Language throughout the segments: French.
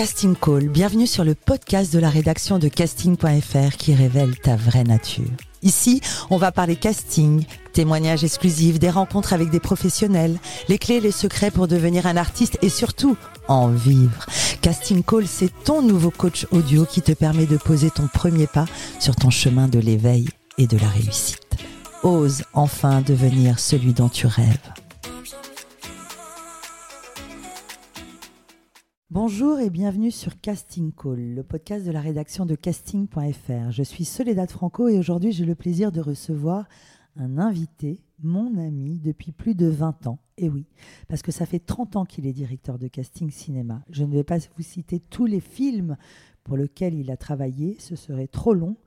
Casting Call, bienvenue sur le podcast de la rédaction de casting.fr qui révèle ta vraie nature. Ici, on va parler casting, témoignages exclusifs, des rencontres avec des professionnels, les clés les secrets pour devenir un artiste et surtout en vivre. Casting Call, c'est ton nouveau coach audio qui te permet de poser ton premier pas sur ton chemin de l'éveil et de la réussite. Ose enfin devenir celui dont tu rêves. Bonjour et bienvenue sur Casting Call, le podcast de la rédaction de casting.fr. Je suis Soledad Franco et aujourd'hui j'ai le plaisir de recevoir un invité, mon ami, depuis plus de 20 ans. Et oui, parce que ça fait 30 ans qu'il est directeur de casting cinéma. Je ne vais pas vous citer tous les films pour lesquels il a travaillé, ce serait trop long.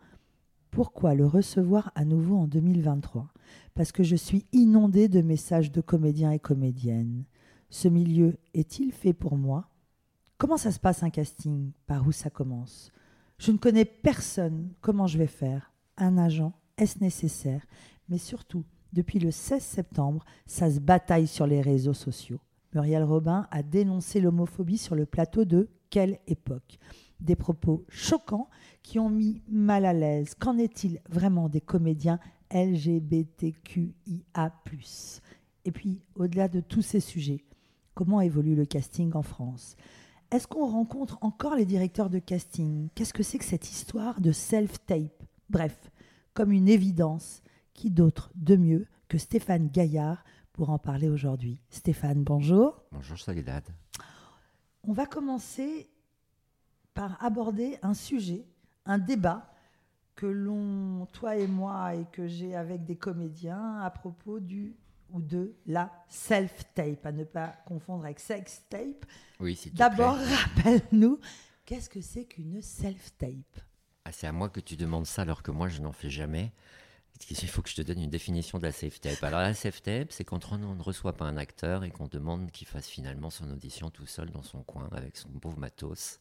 Pourquoi le recevoir à nouveau en 2023 Parce que je suis inondée de messages de comédiens et comédiennes. Ce milieu est-il fait pour moi? Comment ça se passe un casting? Par où ça commence? Je ne connais personne. Comment je vais faire? Un agent Est-ce nécessaire? Mais surtout, depuis le 16 septembre, ça se bataille sur les réseaux sociaux. Muriel Robin a dénoncé l'homophobie sur le plateau de Quelle époque? Des propos choquants qui ont mis mal à l'aise. Qu'en est-il vraiment des comédiens LGBTQIA ⁇ Et puis, au-delà de tous ces sujets, comment évolue le casting en France? Est-ce qu'on rencontre encore les directeurs de casting? Qu'est-ce que c'est que cette histoire de self-tape? Bref, comme une évidence, qui d'autre de mieux que Stéphane Gaillard pour en parler aujourd'hui? Stéphane, bonjour. Bonjour Soledad. On va commencer par aborder un sujet, un débat que l'on, toi et moi, et que j'ai avec des comédiens à propos du ou de la self-tape, à ne pas confondre avec sex-tape. Oui, si D'abord, rappelle-nous, qu'est-ce que c'est qu'une self-tape? Ah, C'est à moi que tu demandes ça alors que moi, je n'en fais jamais. Il faut que je te donne une définition de la self-tape. Alors, la self-tape, c'est quand on ne reçoit pas un acteur et qu'on demande qu'il fasse finalement son audition tout seul dans son coin avec son pauvre matos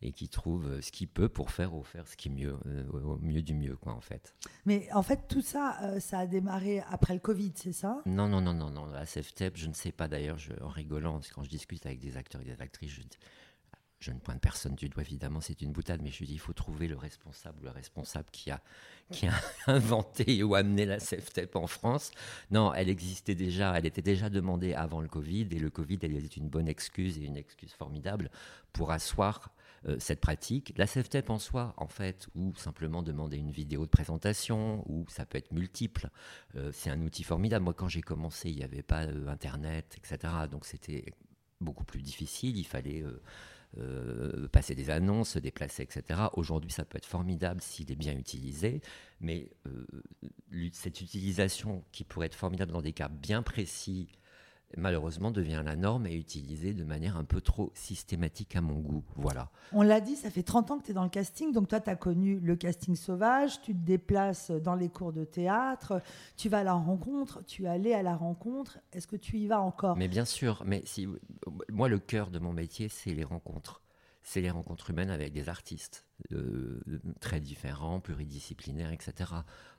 et qui trouve euh, ce qu'il peut pour faire ou faire ce qui est mieux, euh, au mieux du mieux, quoi, en fait. Mais en fait, tout ça, euh, ça a démarré après le Covid, c'est ça? Non, non, non, non, non. La CFTEP, je ne sais pas d'ailleurs, en rigolant, quand je discute avec des acteurs et des actrices, je, je ne pointe personne du doigt, évidemment, c'est une boutade, mais je dis il faut trouver le responsable ou le responsable qui a, qui a inventé ou amené la CFTEP en France. Non, elle existait déjà, elle était déjà demandée avant le Covid, et le Covid, elle était une bonne excuse et une excuse formidable pour asseoir euh, cette pratique. La self-tape en soi, en fait, ou simplement demander une vidéo de présentation, ou ça peut être multiple, euh, c'est un outil formidable. Moi, quand j'ai commencé, il n'y avait pas euh, Internet, etc. Donc c'était beaucoup plus difficile. Il fallait passer des annonces, se déplacer, etc. Aujourd'hui, ça peut être formidable s'il est bien utilisé, mais cette utilisation qui pourrait être formidable dans des cas bien précis, malheureusement devient la norme et utilisée de manière un peu trop systématique à mon goût. Voilà. On l'a dit, ça fait 30 ans que tu es dans le casting, donc toi tu as connu le casting sauvage, tu te déplaces dans les cours de théâtre, tu vas à la rencontre, tu es allé à la rencontre, est-ce que tu y vas encore? Mais bien sûr, mais si moi le cœur de mon métier c'est les rencontres c'est les rencontres humaines avec des artistes euh, très différents, pluridisciplinaires, etc.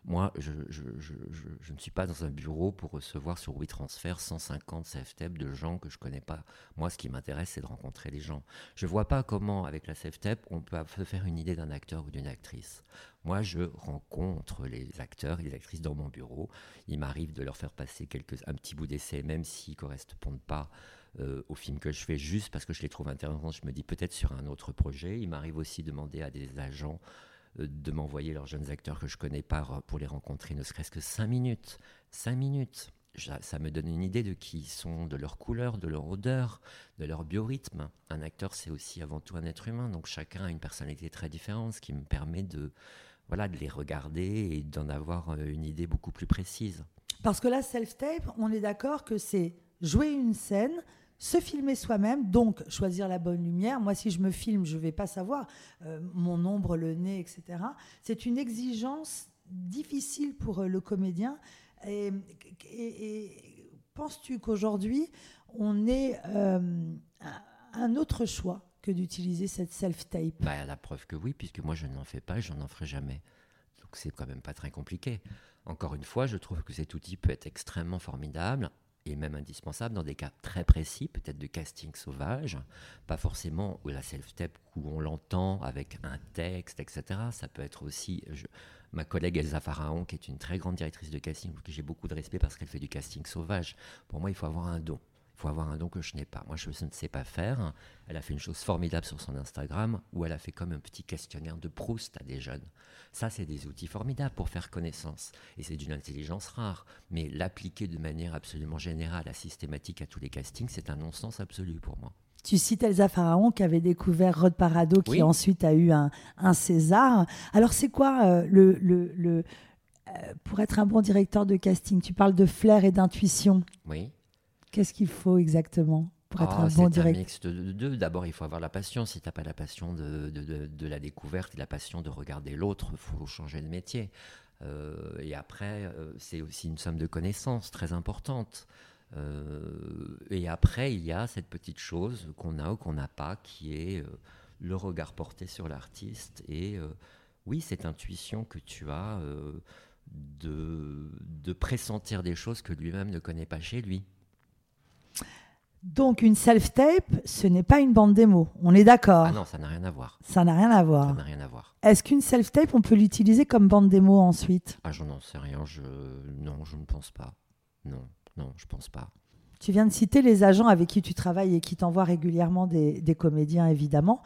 Moi, je, ne suis pas dans un bureau pour recevoir sur WeTransfer 150 CFTEP de gens que je ne connais pas. Moi, ce qui m'intéresse, c'est de rencontrer les gens. Je ne vois pas comment, avec la CFTEP, on peut se faire une idée d'un acteur ou d'une actrice. Moi, je rencontre les acteurs et les actrices dans mon bureau. Il m'arrive de leur faire passer quelques, un petit bout d'essai, même s'ils ne correspondent pas euh, au film que je fais juste parce que je les trouve intéressants. Je me dis peut-être sur un autre projet. Il m'arrive aussi de demander à des agents euh, de m'envoyer leurs jeunes acteurs que je connais pas pour les rencontrer, ne serait-ce que cinq minutes. Cinq minutes. Ça me donne une idée de qui ils sont, de leur couleur, de leur odeur, de leur biorhythme. Un acteur, c'est aussi avant tout un être humain, donc chacun a une personnalité très différente, ce qui me permet de, voilà, de les regarder et d'en avoir euh, une idée beaucoup plus précise. Parce que là, self-tape, on est d'accord que c'est jouer une scène, se filmer soi-même, donc choisir la bonne lumière. Moi, si je me filme, je ne vais pas savoir euh, mon ombre, le nez, etc. C'est une exigence difficile pour euh, le comédien. Et, penses-tu qu'aujourd'hui, on est euh, un autre choix que d'utiliser cette self-tape? Bah, La preuve que oui, puisque moi, je n'en fais pas et je n'en ferai jamais. donc c'est quand même pas très compliqué. Encore une fois, je trouve que cet outil peut être extrêmement formidable et même indispensable dans des cas très précis, peut-être de casting sauvage, pas forcément la self-tape où on l'entend avec un texte, etc. Ça peut être aussi ma collègue Elsa Pharaon, qui est une très grande directrice de casting, qui j'ai beaucoup de respect parce qu'elle fait du casting sauvage. Pour moi, il faut avoir un don. Il faut avoir un don que je n'ai pas. Moi, je ne sais pas faire. Elle a fait une chose formidable sur son Instagram où elle a fait comme un petit questionnaire de Proust à des jeunes. Ça, c'est des outils formidables pour faire connaissance. Et c'est d'une intelligence rare. Mais l'appliquer de manière absolument générale, à systématique à tous les castings, c'est un non-sens absolu pour moi. Tu cites Elsa Pharaon qui avait découvert Rod Parado, qui ensuite a eu un, César. Alors, c'est quoi euh, le, le, euh, pour être un bon directeur de casting Tu parles de flair et d'intuition. Oui. Qu'est-ce qu'il faut exactement pour être ah, un bon directeur C'est un mix de deux. D'abord, il faut avoir la passion. Si tu n'as pas la passion de, de, la découverte et la passion de regarder l'autre, il faut changer de métier. Euh, et après, euh, c'est aussi une somme de connaissances très importante. Euh, et après, il y a cette petite chose qu'on a ou qu'on n'a pas, qui est le regard porté sur l'artiste. Et oui, cette intuition que tu as de, de pressentir des choses que lui-même ne connaît pas chez lui. Donc une self-tape, ce n'est pas une bande démo, on est d'accord Ah non, ça n'a rien à voir. Ça n'a rien à voir. Ça n'a rien à voir. Est-ce qu'une self-tape, on peut l'utiliser comme bande démo ensuite? Ah, j'en sais rien, je... non, je ne pense pas. Non, non, je pense pas. Tu viens de citer les agents avec qui tu travailles et qui t'envoient régulièrement des, des, comédiens, évidemment.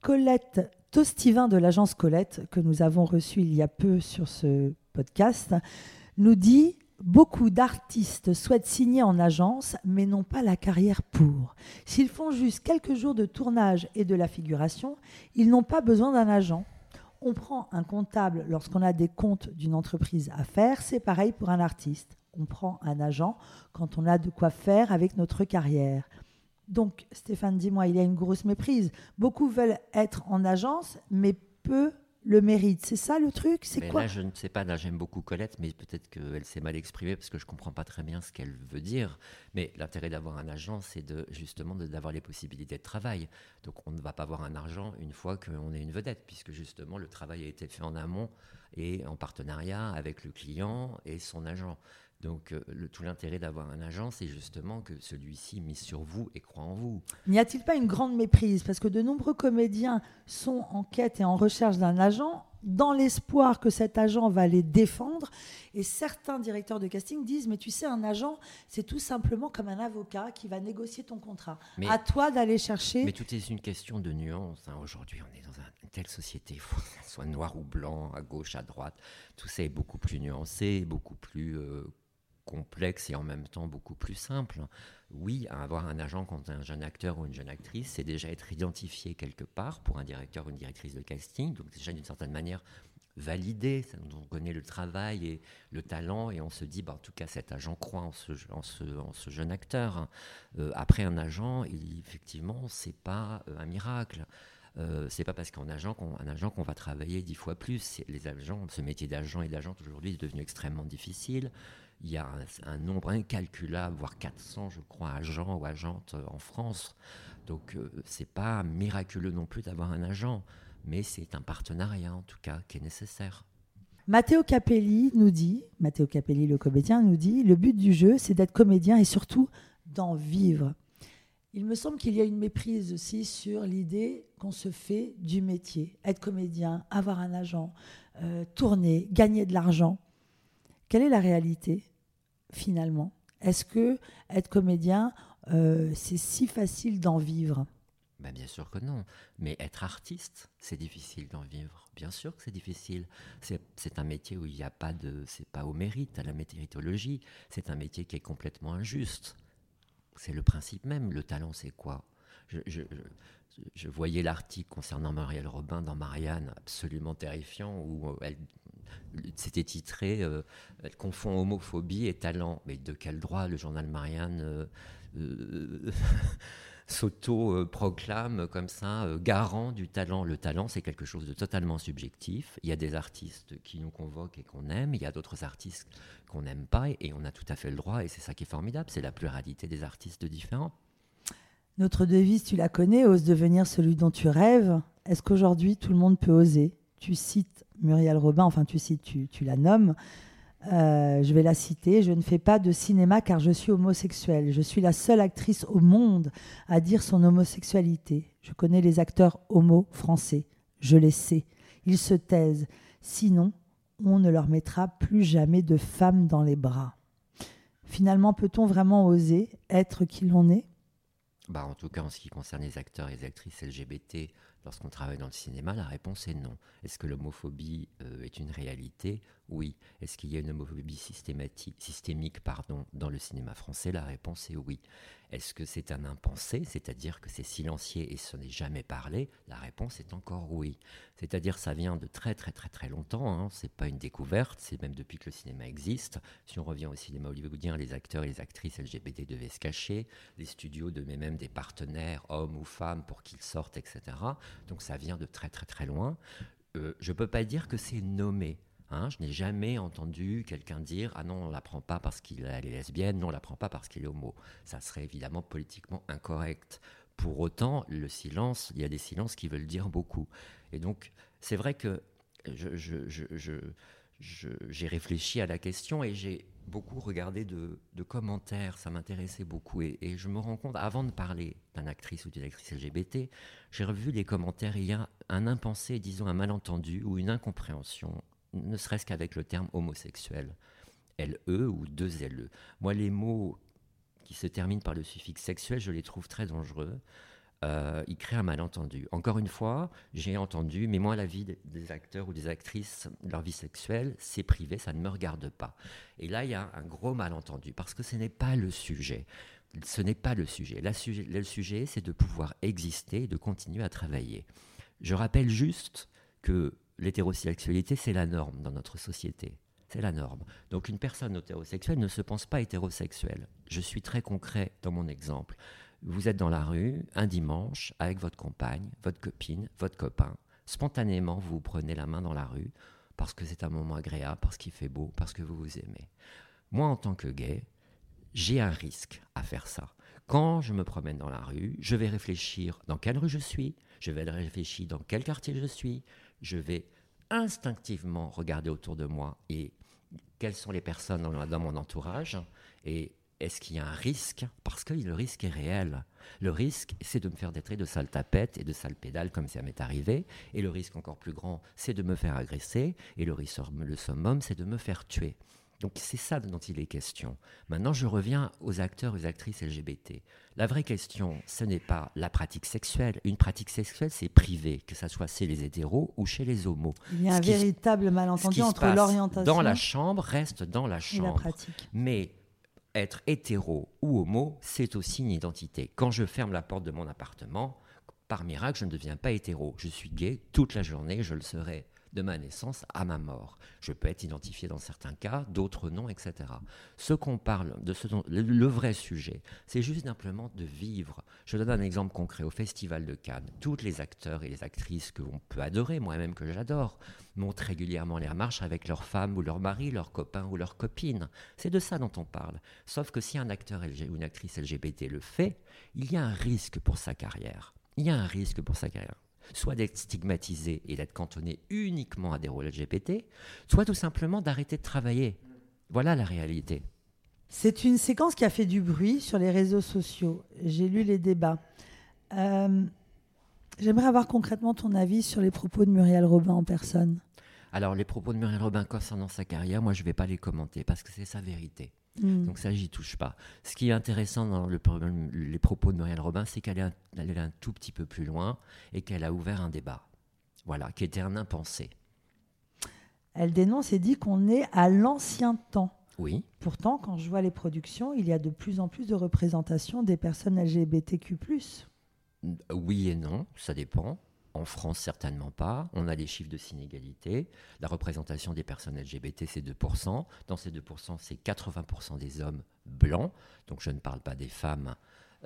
Colette Tostivin de l'agence Colette, que nous avons reçue il y a peu sur ce podcast, nous dit Beaucoup d'artistes souhaitent signer en agence, mais n'ont pas la carrière pour. S'ils font juste quelques jours de tournage et de la figuration, ils n'ont pas besoin d'un agent. On prend un comptable lorsqu'on a des comptes d'une entreprise à faire, c'est pareil pour un artiste. On prend un agent quand on a de quoi faire avec notre carrière. Donc, Stéphane, dis-moi, il y a une grosse méprise. Beaucoup veulent être en agence, mais peu le mérite. C'est ça le truc? C'est quoi? Là, je ne sais pas. Là, j'aime beaucoup Colette, mais peut-être qu'elle s'est mal exprimée parce que je ne comprends pas très bien ce qu'elle veut dire. Mais l'intérêt d'avoir un agent, c'est de, justement d'avoir les possibilités de travail. Donc, on ne va pas avoir un argent une fois qu'on est une vedette, puisque justement, le travail a été fait en amont et en partenariat avec le client et son agent. Donc, euh, le, tout l'intérêt d'avoir un agent, c'est justement que celui-ci mise sur vous et croit en vous. N'y a-t-il pas une grande méprise? Parce que de nombreux comédiens sont en quête et en recherche d'un agent dans l'espoir que cet agent va les défendre. Et certains directeurs de casting disent, mais tu sais, un agent, c'est tout simplement comme un avocat qui va négocier ton contrat. à toi d'aller chercher. Mais tout est une question de nuance. Hein. Aujourd'hui, on est dans une telle société, il faut que ça soit noir ou blanc, à gauche, à droite. Tout ça est beaucoup plus nuancé, beaucoup plus euh, complexe et en même temps beaucoup plus simple. Oui, avoir un agent quand un jeune acteur ou une jeune actrice, c'est déjà être identifié quelque part pour un directeur ou une directrice de casting, donc déjà d'une certaine manière validé, on connaît le travail et le talent et on se dit, bah, en tout cas cet agent croit en ce, en ce, jeune acteur. Euh, après un agent, il, effectivement, c'est pas euh, un miracle. Euh, c'est pas parce qu'un agent qu'on agent qu'on va travailler dix fois plus. Les agents, ce métier d'agent et d'agent aujourd'hui est devenu extrêmement difficile. Il y a un, nombre incalculable, voire 400, je crois, agents ou agentes euh, en France. Donc, euh, c'est pas miraculeux non plus d'avoir un agent, mais c'est un partenariat en tout cas qui est nécessaire. Matteo Capelli nous dit, Matteo Capelli, le comédien, nous dit le but du jeu, c'est d'être comédien et surtout d'en vivre. Il me semble qu'il y a une méprise aussi sur l'idée qu'on se fait du métier. Être comédien, avoir un agent, euh, tourner, gagner de l'argent. Quelle est la réalité finalement? Est-ce que être comédien, euh, c'est si facile d'en vivre? Ben bien sûr que non. Mais être artiste, c'est difficile d'en vivre. Bien sûr que c'est difficile. C'est un métier où il n'y a pas de. C'est pas au mérite, à la météorologie. C'est un métier qui est complètement injuste. C'est le principe même. Le talent, c'est quoi? Je, voyais l'article concernant Marielle Robin dans Marianne, absolument terrifiant, où elle c'était titré euh, Elle confond homophobie et talent. Mais de quel droit le journal Marianne euh, euh, s'auto-proclame comme ça, garant du talent? Le talent, c'est quelque chose de totalement subjectif. Il y a des artistes qui nous convoquent et qu'on aime, il y a d'autres artistes qu'on n'aime pas, et on a tout à fait le droit, et c'est ça qui est formidable, c'est la pluralité des artistes différents. Notre devise, tu la connais, ose devenir celui dont tu rêves. Est-ce qu'aujourd'hui, tout le monde peut oser? Tu cites Muriel Robin, enfin tu cites, tu, la nommes. Euh, je vais la citer. Je ne fais pas de cinéma car je suis homosexuelle. Je suis la seule actrice au monde à dire son homosexualité. Je connais les acteurs homo français. Je les sais. Ils se taisent. Sinon, on ne leur mettra plus jamais de femmes dans les bras. Finalement, peut-on vraiment oser être qui l'on est? Bah, En tout cas, en ce qui concerne les acteurs et les actrices LGBT, lorsqu'on travaille dans le cinéma, la réponse est non. Est-ce que l'homophobie euh, est une réalité? Oui. Est-ce qu'il y a une homophobie systémique pardon, dans le cinéma français? La réponse est oui. Est-ce que c'est un impensé, c'est-à-dire que c'est silencié et ce n'est jamais parlé? La réponse est encore oui. C'est-à-dire ça vient de très très très très longtemps, hein. c'est pas une découverte, c'est même depuis que le cinéma existe. Si on revient au cinéma hollywoodien, les acteurs et les actrices LGBT devaient se cacher, les studios devaient même des partenaires, hommes ou femmes, pour qu'ils sortent, etc. Donc ça vient de très très très loin. Euh, je ne peux pas dire que c'est nommé. Hein. je n'ai jamais entendu quelqu'un dire Ah non, on la prend pas parce qu'il est lesbienne, non, on la prend pas parce qu'il est homo. Ça serait évidemment politiquement incorrect. Pour autant, le silence, il y a des silences qui veulent dire beaucoup. Et donc, c'est vrai que j'ai réfléchi à la question et j'ai beaucoup regardé de, commentaires, ça m'intéressait beaucoup. Et, et, je me rends compte, avant de parler d'une actrice ou d'une actrice LGBT, j'ai revu les commentaires. Il y a un impensé, disons un malentendu ou une incompréhension, ne serait-ce qu'avec le terme homosexuel. LE ou deux LE. Moi, les mots qui se terminent par le suffixe sexuel, je les trouve très dangereux. Euh, il crée un malentendu. Encore une fois, j'ai entendu, mais moi, la vie des acteurs ou des actrices, leur vie sexuelle, c'est privé, ça ne me regarde pas. Et là, il y a un gros malentendu, parce que ce n'est pas le sujet. Ce n'est pas le sujet. le sujet, c'est de pouvoir exister, de continuer à travailler. Je rappelle juste que l'hétérosexualité, c'est la norme dans notre société. C'est la norme. Donc une personne hétérosexuelle ne se pense pas hétérosexuelle. Je suis très concret dans mon exemple. Vous êtes dans la rue un dimanche avec votre compagne, votre copine, votre copain. Spontanément, vous vous prenez la main dans la rue parce que c'est un moment agréable, parce qu'il fait beau, parce que vous vous aimez. Moi, en tant que gay, j'ai un risque à faire ça. Quand je me promène dans la rue, je vais réfléchir dans quelle rue je suis, je vais réfléchir dans quel quartier je suis, je vais instinctivement regarder autour de moi et quelles sont les personnes dans, mon entourage et est-ce qu'il y a un risque? Parce que le risque est réel. Le risque, c'est de me faire traits de sale tapette et de sale pédale, comme ça m'est arrivé. Et le risque encore plus grand, c'est de me faire agresser. Et le risque, le summum, c'est de me faire tuer. Donc c'est ça dont il est question. Maintenant, je reviens aux acteurs et aux actrices LGBT. La vraie question, ce n'est pas la pratique sexuelle. Une pratique sexuelle, c'est privé, que ce soit chez les hétéros ou chez les homos. Il y a un véritable malentendu entre l'orientation. Dans la chambre reste dans la chambre. La. Mais être hétéro ou homo, c'est aussi une identité. Quand je ferme la porte de mon appartement, par miracle, je ne deviens pas hétéro. Je suis gay toute la journée, je le serai de ma naissance à ma mort. Je peux être identifié dans certains cas, d'autres non, etc. Ce qu'on parle, de ce dont, le, vrai sujet, c'est juste simplement de vivre. Je donne un exemple concret. Au Festival de Cannes, tous les acteurs et les actrices que l'on peut adorer, moi-même que j'adore, montent régulièrement les marches avec leurs femmes ou leurs maris, leurs copains ou leurs copines. C'est de ça dont on parle. Sauf que si un acteur ou une actrice LGBT le fait, il y a un risque pour sa carrière. Il y a un risque pour sa carrière soit d'être stigmatisé et d'être cantonné uniquement à des rôles LGBT, soit tout simplement d'arrêter de travailler. Voilà la réalité. C'est une séquence qui a fait du bruit sur les réseaux sociaux. J'ai lu les débats. Euh, j'aimerais avoir concrètement ton avis sur les propos de Muriel Robin en personne. Alors, les propos de Muriel Robin concernant sa carrière, moi, je ne vais pas les commenter parce que c'est sa vérité. Hmm. Donc ça, j'y touche pas. Ce qui est intéressant dans le, les propos de Muriel Robin, c'est qu'elle est, allée un tout petit peu plus loin et qu'elle a ouvert un débat. Voilà, qui était un impensé. Elle dénonce et dit qu'on est à l'ancien temps. Oui. Pourtant, quand je vois les productions, il y a de plus en plus de représentation des personnes LGBTQ. Oui et non, ça dépend. En France, certainement pas. On a des chiffres de inégalité. La représentation des personnes LGBT, c'est 2%. Dans ces 2%, c'est 80% des hommes blancs. Donc je ne parle pas des femmes,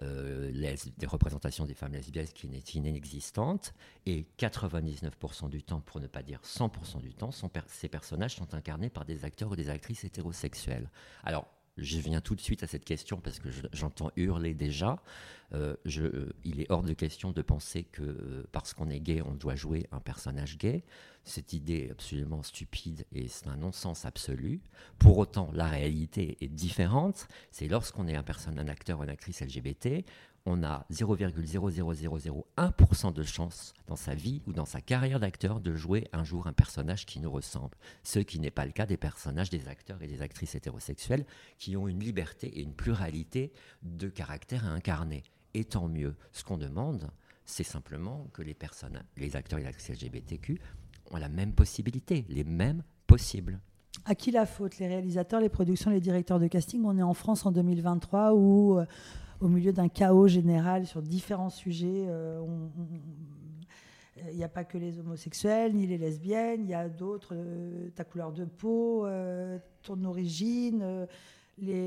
euh, des représentations des femmes lesbiennes qui est inexistante. Et 99% du temps, pour ne pas dire 100% du temps, ces personnages sont incarnés par des acteurs ou des actrices hétérosexuels. Alors, je viens tout de suite à cette question parce que j'entends hurler déjà. Euh, euh, il est hors de question de penser que euh, parce qu'on est gay, on doit jouer un personnage gay. cette idée est absolument stupide et c'est un non-sens absolu. Pour autant, la réalité est différente. C'est lorsqu'on est un, personne, un acteur ou une actrice LGBT, on a 0,00001% de chance dans sa vie ou dans sa carrière d'acteur de jouer un jour un personnage qui nous ressemble. Ce qui n'est pas le cas des personnages des acteurs et des actrices hétérosexuels qui ont une liberté et une pluralité de caractères à incarner. Et tant mieux. Ce qu'on demande, c'est simplement que les personnes, les acteurs et les actrices LGBTQ ont la même possibilité, les mêmes possibles. À qui la faute? Les réalisateurs, les productions, les directeurs de casting? On est en France en 2023 où, euh, au milieu d'un chaos général sur différents sujets, euh, il n'y a pas que les homosexuels ni les lesbiennes, il y a d'autres, euh, ta couleur de peau, ton origine, les,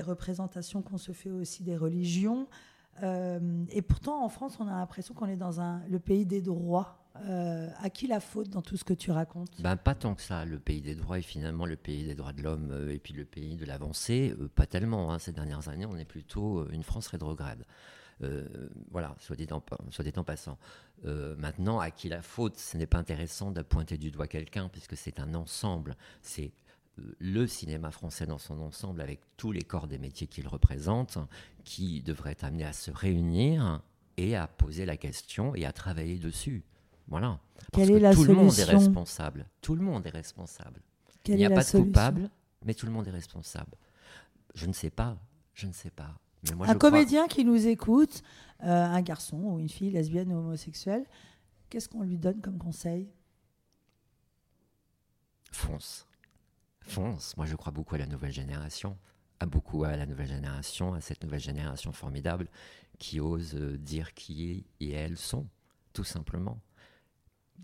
représentations qu'on se fait aussi des religions. et pourtant, en France, on a l'impression qu'on est dans un, le pays des droits. Euh, à qui la faute dans tout ce que tu racontes? Ben, Pas tant que ça. Le pays des droits est finalement le pays des droits de l'homme euh, et puis le pays de l'avancée. Euh, pas tellement. Hein. Ces dernières années, on est plutôt une France rétrograde. voilà, soit dit en, soit dit en passant. maintenant, à qui la faute? Ce n'est pas intéressant de pointer du doigt quelqu'un, puisque c'est un ensemble. C'est le cinéma français dans son ensemble, avec tous les corps des métiers qu'il représente, qui devrait être amené à se réunir et à poser la question et à travailler dessus. Voilà. Parce Quelle est la tout le monde est responsable. Tout le monde est responsable. Il n'y a pas de coupable, mais tout le monde est responsable. Je ne sais pas. Je ne sais pas. Mais moi, un comédien qui nous écoute, euh, un garçon ou une fille lesbienne ou homosexuelle, qu'est-ce qu'on lui donne comme conseil? Fonce. Fonce. Moi, je crois beaucoup à la nouvelle génération, à beaucoup à la nouvelle génération, à cette nouvelle génération formidable qui ose euh, dire qui et elles sont, tout simplement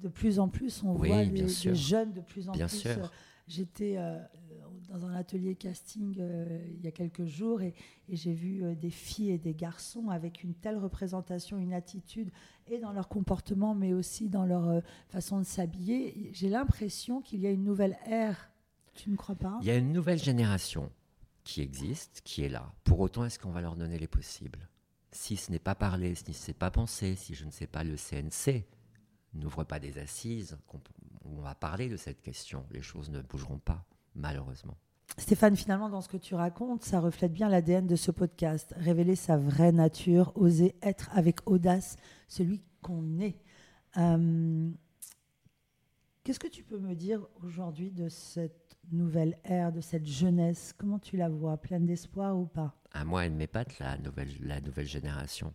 de plus en plus, on voit des, jeunes de plus en bien plus. Sûr. J'étais euh, dans un atelier casting euh, il y a quelques jours et, j'ai vu euh, des filles et des garçons avec une telle représentation, une attitude, et dans leur comportement, mais aussi dans leur façon de s'habiller. J'ai l'impression qu'il y a une nouvelle ère. Tu ne crois pas? Il y a une nouvelle génération qui existe, qui est là. Pour autant, est-ce qu'on va leur donner les possibles? Si ce n'est pas parlé, si ce n'est pas pensé, si je ne sais pas le CNC, n'ouvre pas des assises où on va parler de cette question. Les choses ne bougeront pas, malheureusement. Stéphane, finalement, dans ce que tu racontes, ça reflète bien l'ADN de ce podcast. Révéler sa vraie nature, oser être avec audace celui qu'on est. Euh, qu'est-ce que tu peux me dire aujourd'hui de cette nouvelle ère, de cette jeunesse? Comment tu la vois? Pleine d'espoir ou pas? À moi, elle m'épate, la nouvelle, la nouvelle génération.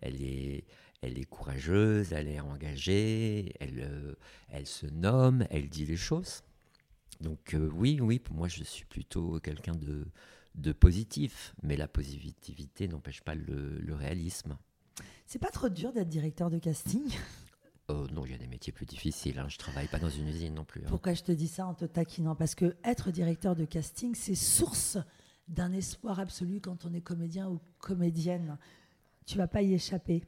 Elle est, elle est courageuse, elle est engagée, elle, euh, elle se nomme, elle dit les choses. Donc euh, oui, oui, pour moi je suis plutôt quelqu'un de, de positif, mais la positivité n'empêche pas le, le réalisme. C'est pas trop dur d'être directeur de casting? Oh non, il y a des métiers plus difficiles. Hein. Je travaille pas dans une usine non plus. Hein. Pourquoi je te dis ça en te taquinant? Parce que être directeur de casting, c'est source d'un espoir absolu quand on est comédien ou comédienne. Tu vas pas y échapper.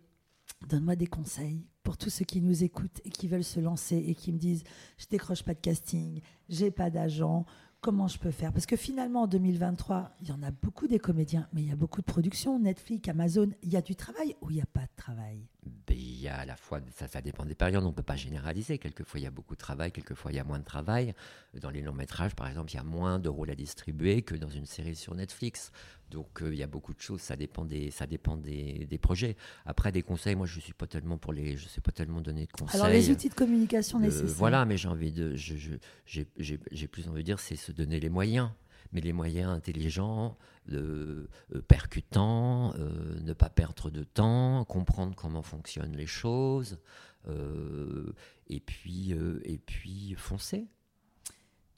Donne-moi des conseils pour tous ceux qui nous écoutent et qui veulent se lancer et qui me disent je décroche pas de casting, j'ai pas d'agent, comment je peux faire? Parce que finalement, en 2023, il y en a beaucoup des comédiens, mais il y a beaucoup de productions, Netflix, Amazon. Il y a du travail ou il n'y a pas de travail? Il y a à la fois, ça, ça dépend des périodes, on ne peut pas généraliser. Quelquefois, il y a beaucoup de travail, quelquefois, il y a moins de travail. Dans les longs métrages, par exemple, il y a moins de rôles à distribuer que dans une série sur Netflix. Donc euh, il y a beaucoup de choses, ça dépend des, ça dépend des, des, projets. Après des conseils, moi je suis pas tellement pour les, je sais pas tellement donner de conseils. Alors les outils de communication nécessaires. Voilà, mais j'ai envie de, j'ai plus envie de dire, c'est se donner les moyens, mais les moyens intelligents, de, euh, percutants, euh, ne pas perdre de temps, comprendre comment fonctionnent les choses, et puis et puis foncer.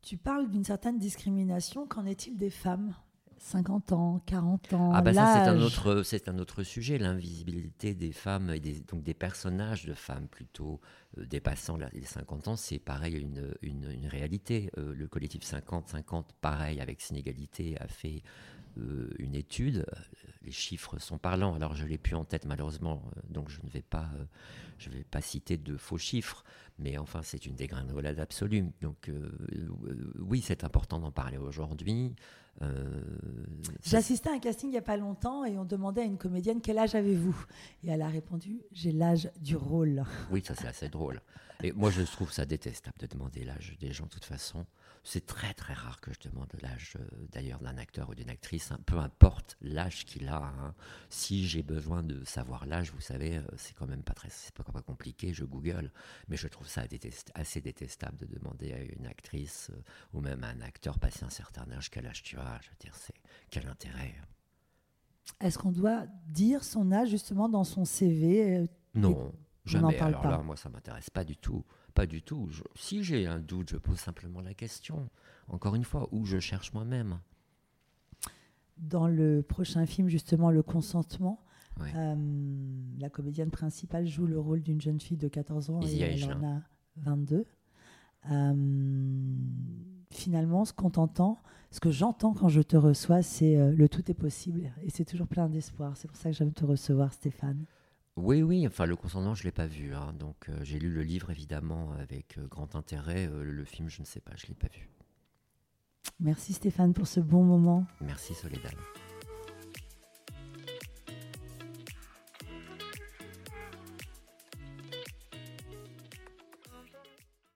Tu parles d'une certaine discrimination. Qu'en est-il des femmes? 50 ans, 40 ans. Ah bah ça c'est un autre c'est un autre sujet l'invisibilité des femmes et des, donc des personnages de femmes plutôt euh, dépassant les 50 ans c'est pareil une, une, une réalité. Euh, le collectif 50 50 pareil avec Sénégalité a fait euh, une étude. Les chiffres sont parlants. Alors je l'ai plus en tête malheureusement donc je ne vais pas je vais pas citer de faux chiffres mais enfin c'est une dégringolade absolue. Donc oui c'est important d'en parler aujourd'hui euh, J'ai assisté à un casting il n'y a pas longtemps et on demandait à une comédienne quel âge avez-vous? Et elle a répondu j'ai l'âge du rôle. Oui, ça c'est assez drôle. drôle. Et moi, je trouve ça détestable de demander l'âge des gens, de toute façon. C'est très très rare que je demande l'âge euh, d'ailleurs d'un acteur ou d'une actrice, hein. peu importe l'âge qu'il a. Hein. Si j'ai besoin de savoir l'âge, vous savez, euh, c'est quand même pas très, c'est pas, pas compliqué. Je Google, mais je trouve ça assez détestable de demander à une actrice euh, ou même à un acteur passé un certain âge quel âge tu as. Je veux dire, c'est quel intérêt. Est-ce qu'on doit dire son âge justement dans son CV Non, jamais. Alors là, moi, ça m'intéresse pas du tout. Pas du tout. si j'ai un doute, je pose simplement la question. Encore une fois, où je cherche moi-même. Dans le prochain film, justement, Le consentement, euh, la comédienne principale joue le rôle d'une jeune fille de 14 ans et elle en a 22. Euh, finalement, ce qu'on t'entend, ce que j'entends quand je te reçois, c'est euh, le tout est possible et c'est toujours plein d'espoir. C'est pour ça que j'aime te recevoir, Stéphane. Oui, oui, enfin le consentement, je ne l'ai pas vu. Hein. donc euh, j'ai lu le livre évidemment avec euh, grand intérêt. Euh, le film, je ne sais pas, je ne l'ai pas vu. Merci Stéphane pour ce bon moment. Merci Soledad.